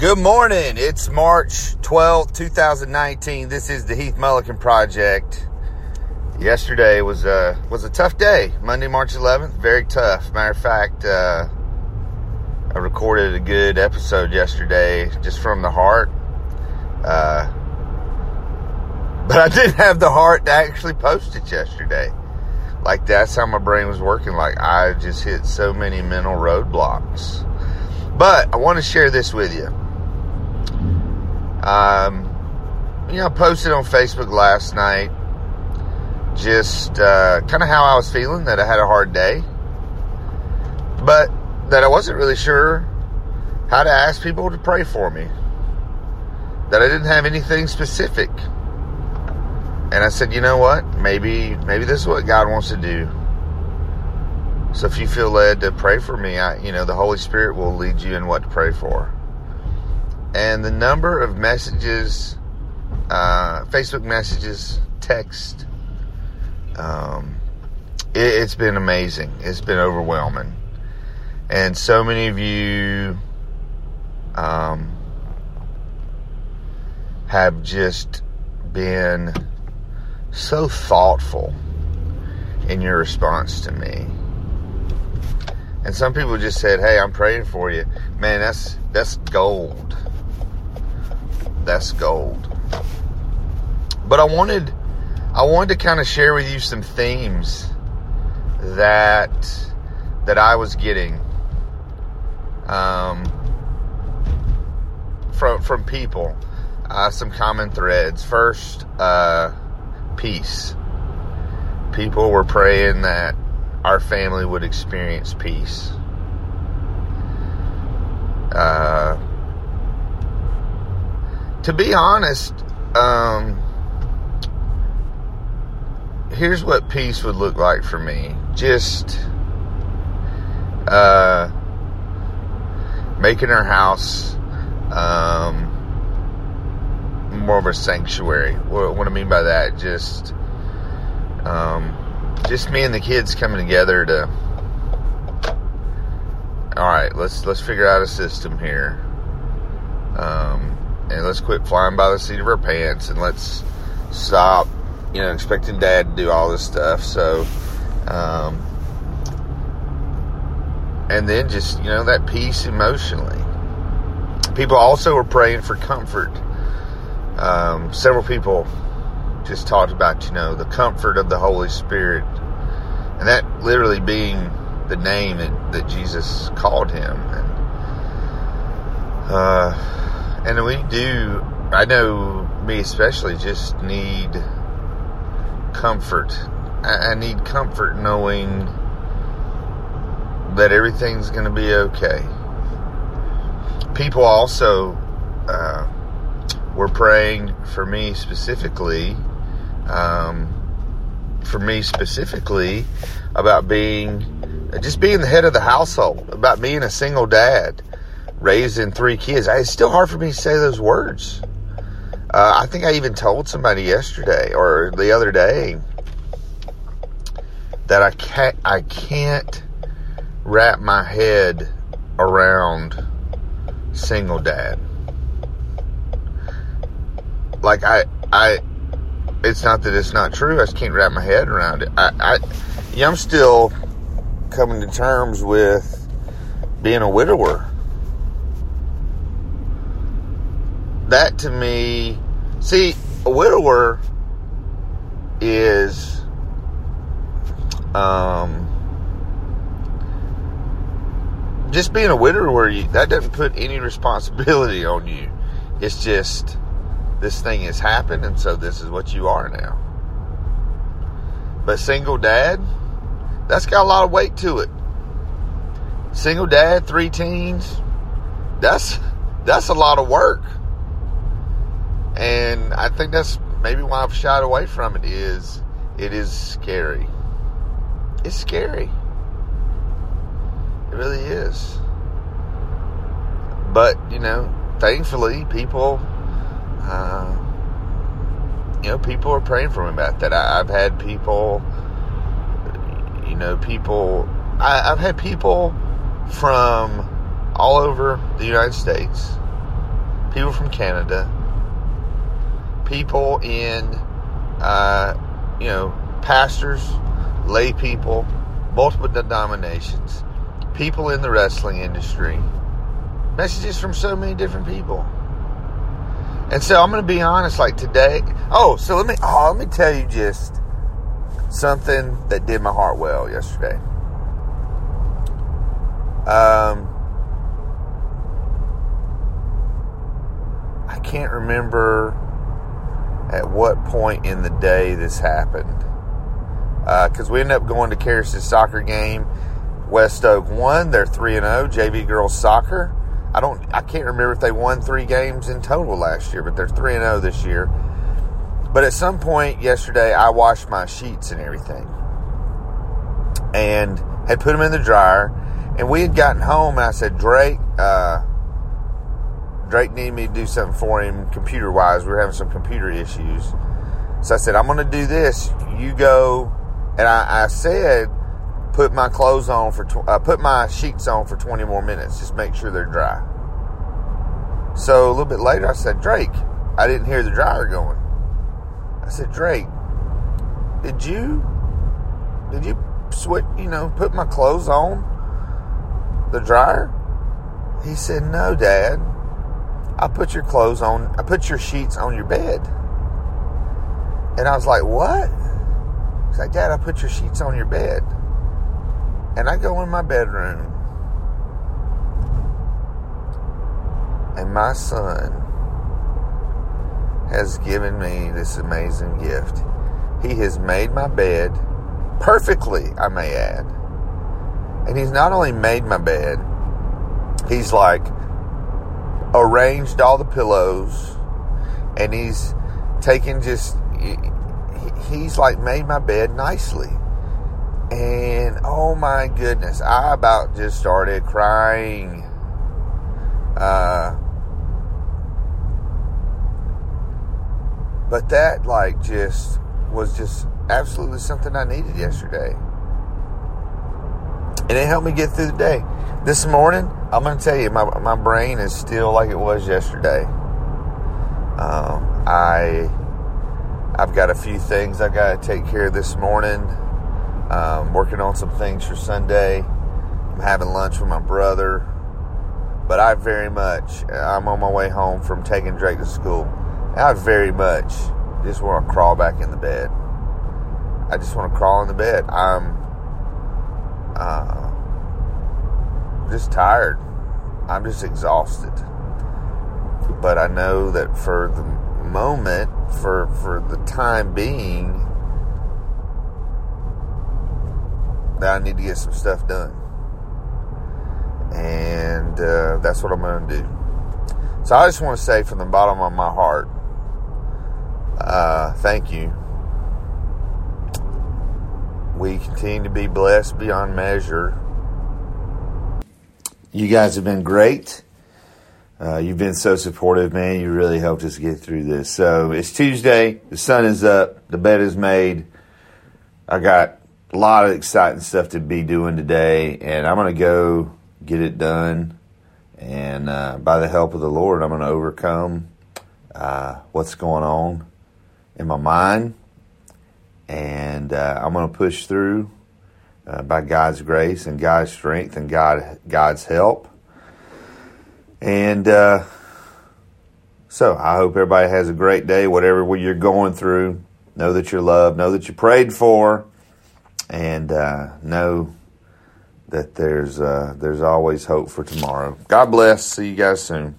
Good morning. It's March 12th, 2019. This is the Heath Mulligan Project. Yesterday was a, was a tough day. Monday, March 11th, very tough. Matter of fact, uh, I recorded a good episode yesterday just from the heart. Uh, but I didn't have the heart to actually post it yesterday. Like that's how my brain was working. Like I just hit so many mental roadblocks. But I want to share this with you. Um, you know, I posted on Facebook last night just uh, kind of how I was feeling that I had a hard day, but that I wasn't really sure how to ask people to pray for me. That I didn't have anything specific. And I said, you know what? Maybe maybe this is what God wants to do. So if you feel led to pray for me, I, you know, the Holy Spirit will lead you in what to pray for and the number of messages, uh, Facebook messages, text, um, it, has been amazing. It's been overwhelming, and so many of you um, have just been so thoughtful in your response to me. And some people just said, "Hey, I'm praying for you." Man, that's that's gold that's gold. But I wanted I wanted to kind of share with you some themes that that I was getting um, from from people. Uh, some common threads. First, uh, peace. People were praying that our family would experience peace. Uh, to be honest, um, here's what peace would look like for me. Just uh, making our house um, more of a sanctuary. What, what, I mean by that, just um, just me and the kids coming together to. All right, let's let's figure out a system here. Um, and let's quit flying by the seat of our pants and let's stop, you know, expecting dad to do all this stuff. So, um, and then just, you know, that peace emotionally. People also were praying for comfort. Um, several people just talked about, you know, the comfort of the Holy Spirit. And that literally being the name that, that Jesus called him. And, uh, and we do, I know me especially, just need comfort. I, I need comfort knowing that everything's going to be okay. People also uh, were praying for me specifically, um, for me specifically, about being just being the head of the household, about being a single dad raising three kids. It's still hard for me to say those words. Uh, I think I even told somebody yesterday or the other day that I can't I can't wrap my head around single dad. Like I I it's not that it's not true. I just can't wrap my head around it. I, I yeah, I'm still coming to terms with being a widower that to me, see, a widower is um, just being a widower. You, that doesn't put any responsibility on you. It's just this thing has happened, and so this is what you are now. But single dad, that's got a lot of weight to it. Single dad, three teens, that's that's a lot of work. And I think that's maybe why I've shied away from it is it is scary. It's scary. It really is. But, you know, thankfully people uh, you know, people are praying for me about that. I, have had people, you know, people, I, I've had people from all over the United States people from Canada, people in, uh, you know, pastors, lay people, multiple denominations, people in the wrestling industry, messages from so many different people. And so I'm going to be honest, like today. Oh, so let me, oh, let me tell you just something that did my heart well yesterday. Um, I can't remember at what point in the day this happened. Because uh, we ended up going to Karis' soccer game. West Oak won. They're 3 and 0, JV girls soccer. I don't I can't remember if they won 3 games in total last year, but they're 3 and 0 this year. But at some point yesterday I washed my sheets and everything. And had put them in the dryer and we had gotten home and I said, Drake, uh, Drake needed me to do something for him computer wise. We were having some computer issues. So I said, I'm going to do this. You go. And I, I said, put my clothes on for, tw- uh, put my sheets on for 20 more minutes. Just make sure they're dry. So a little bit later, I said, Drake, I didn't hear the dryer going. I said, Drake, did you, did you switch, you know, put my clothes on the dryer? He said, no, dad. I put your clothes on, I put your sheets on your bed. And I was like, what? He's like, Dad, I put your sheets on your bed. And I go in my bedroom, and my son has given me this amazing gift. He has made my bed perfectly, I may add. And he's not only made my bed, he's like arranged all the pillows and he's taken just he's like made my bed nicely. And oh my goodness i about just started crying. Uh but that like just was just absolutely something i needed yesterday and it helped me get through the day this morning, I'm going to tell you, my, my brain is still like it was yesterday. Um, I I've got a few things I've got to take care of this morning. Um, working on some things for Sunday. I'm having lunch with my brother. But I very much, I'm on my way home from taking Drake to school. I very much just want to crawl back in the bed. I just want to crawl in the bed. I'm, uh, just tired. I'm just exhausted. But I know that for the moment, for for the time being, that I need to get some stuff done, and uh, that's what I'm going to do. So I just want to say from the bottom of my heart, uh, thank you. We continue to be blessed beyond measure you guys have been great. Uh, you've been so supportive, man. You really helped us get through this. So it's Tuesday. The sun is up. The bed is made. I got a lot of exciting stuff to be doing today, and I'm going to go get it done. And uh, by the help of the Lord, I'm going to overcome uh, what's going on in my mind, and uh, I'm going to push through uh, by God's grace and God's strength and God God's help. And uh, so I hope everybody has a great day, whatever you're going through. Know that you're loved. Know that you prayed for, and uh, know that there's uh, there's always hope for tomorrow. God bless. See you guys soon.